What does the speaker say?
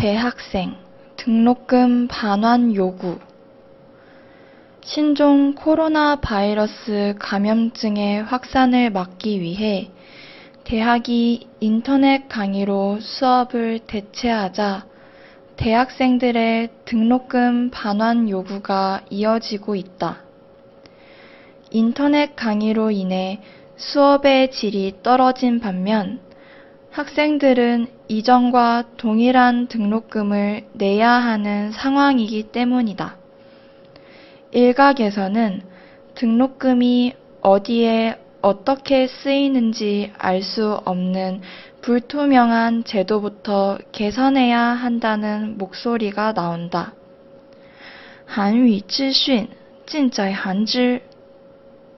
대학생 등록금 반환 요구 신종 코로나 바이러스 감염증의 확산을 막기 위해 대학이 인터넷 강의로 수업을 대체하자 대학생들의 등록금 반환 요구가 이어지고 있다. 인터넷 강의로 인해 수업의 질이 떨어진 반면 학생들은 이전과 동일한 등록금을 내야 하는 상황이기 때문이다. 일각에서는 등록금이 어디에 어떻게 쓰이는지 알 수 없는 불투명한 제도부터 개선해야 한다는 목소리가 나온다. 韩语资讯尽在韩知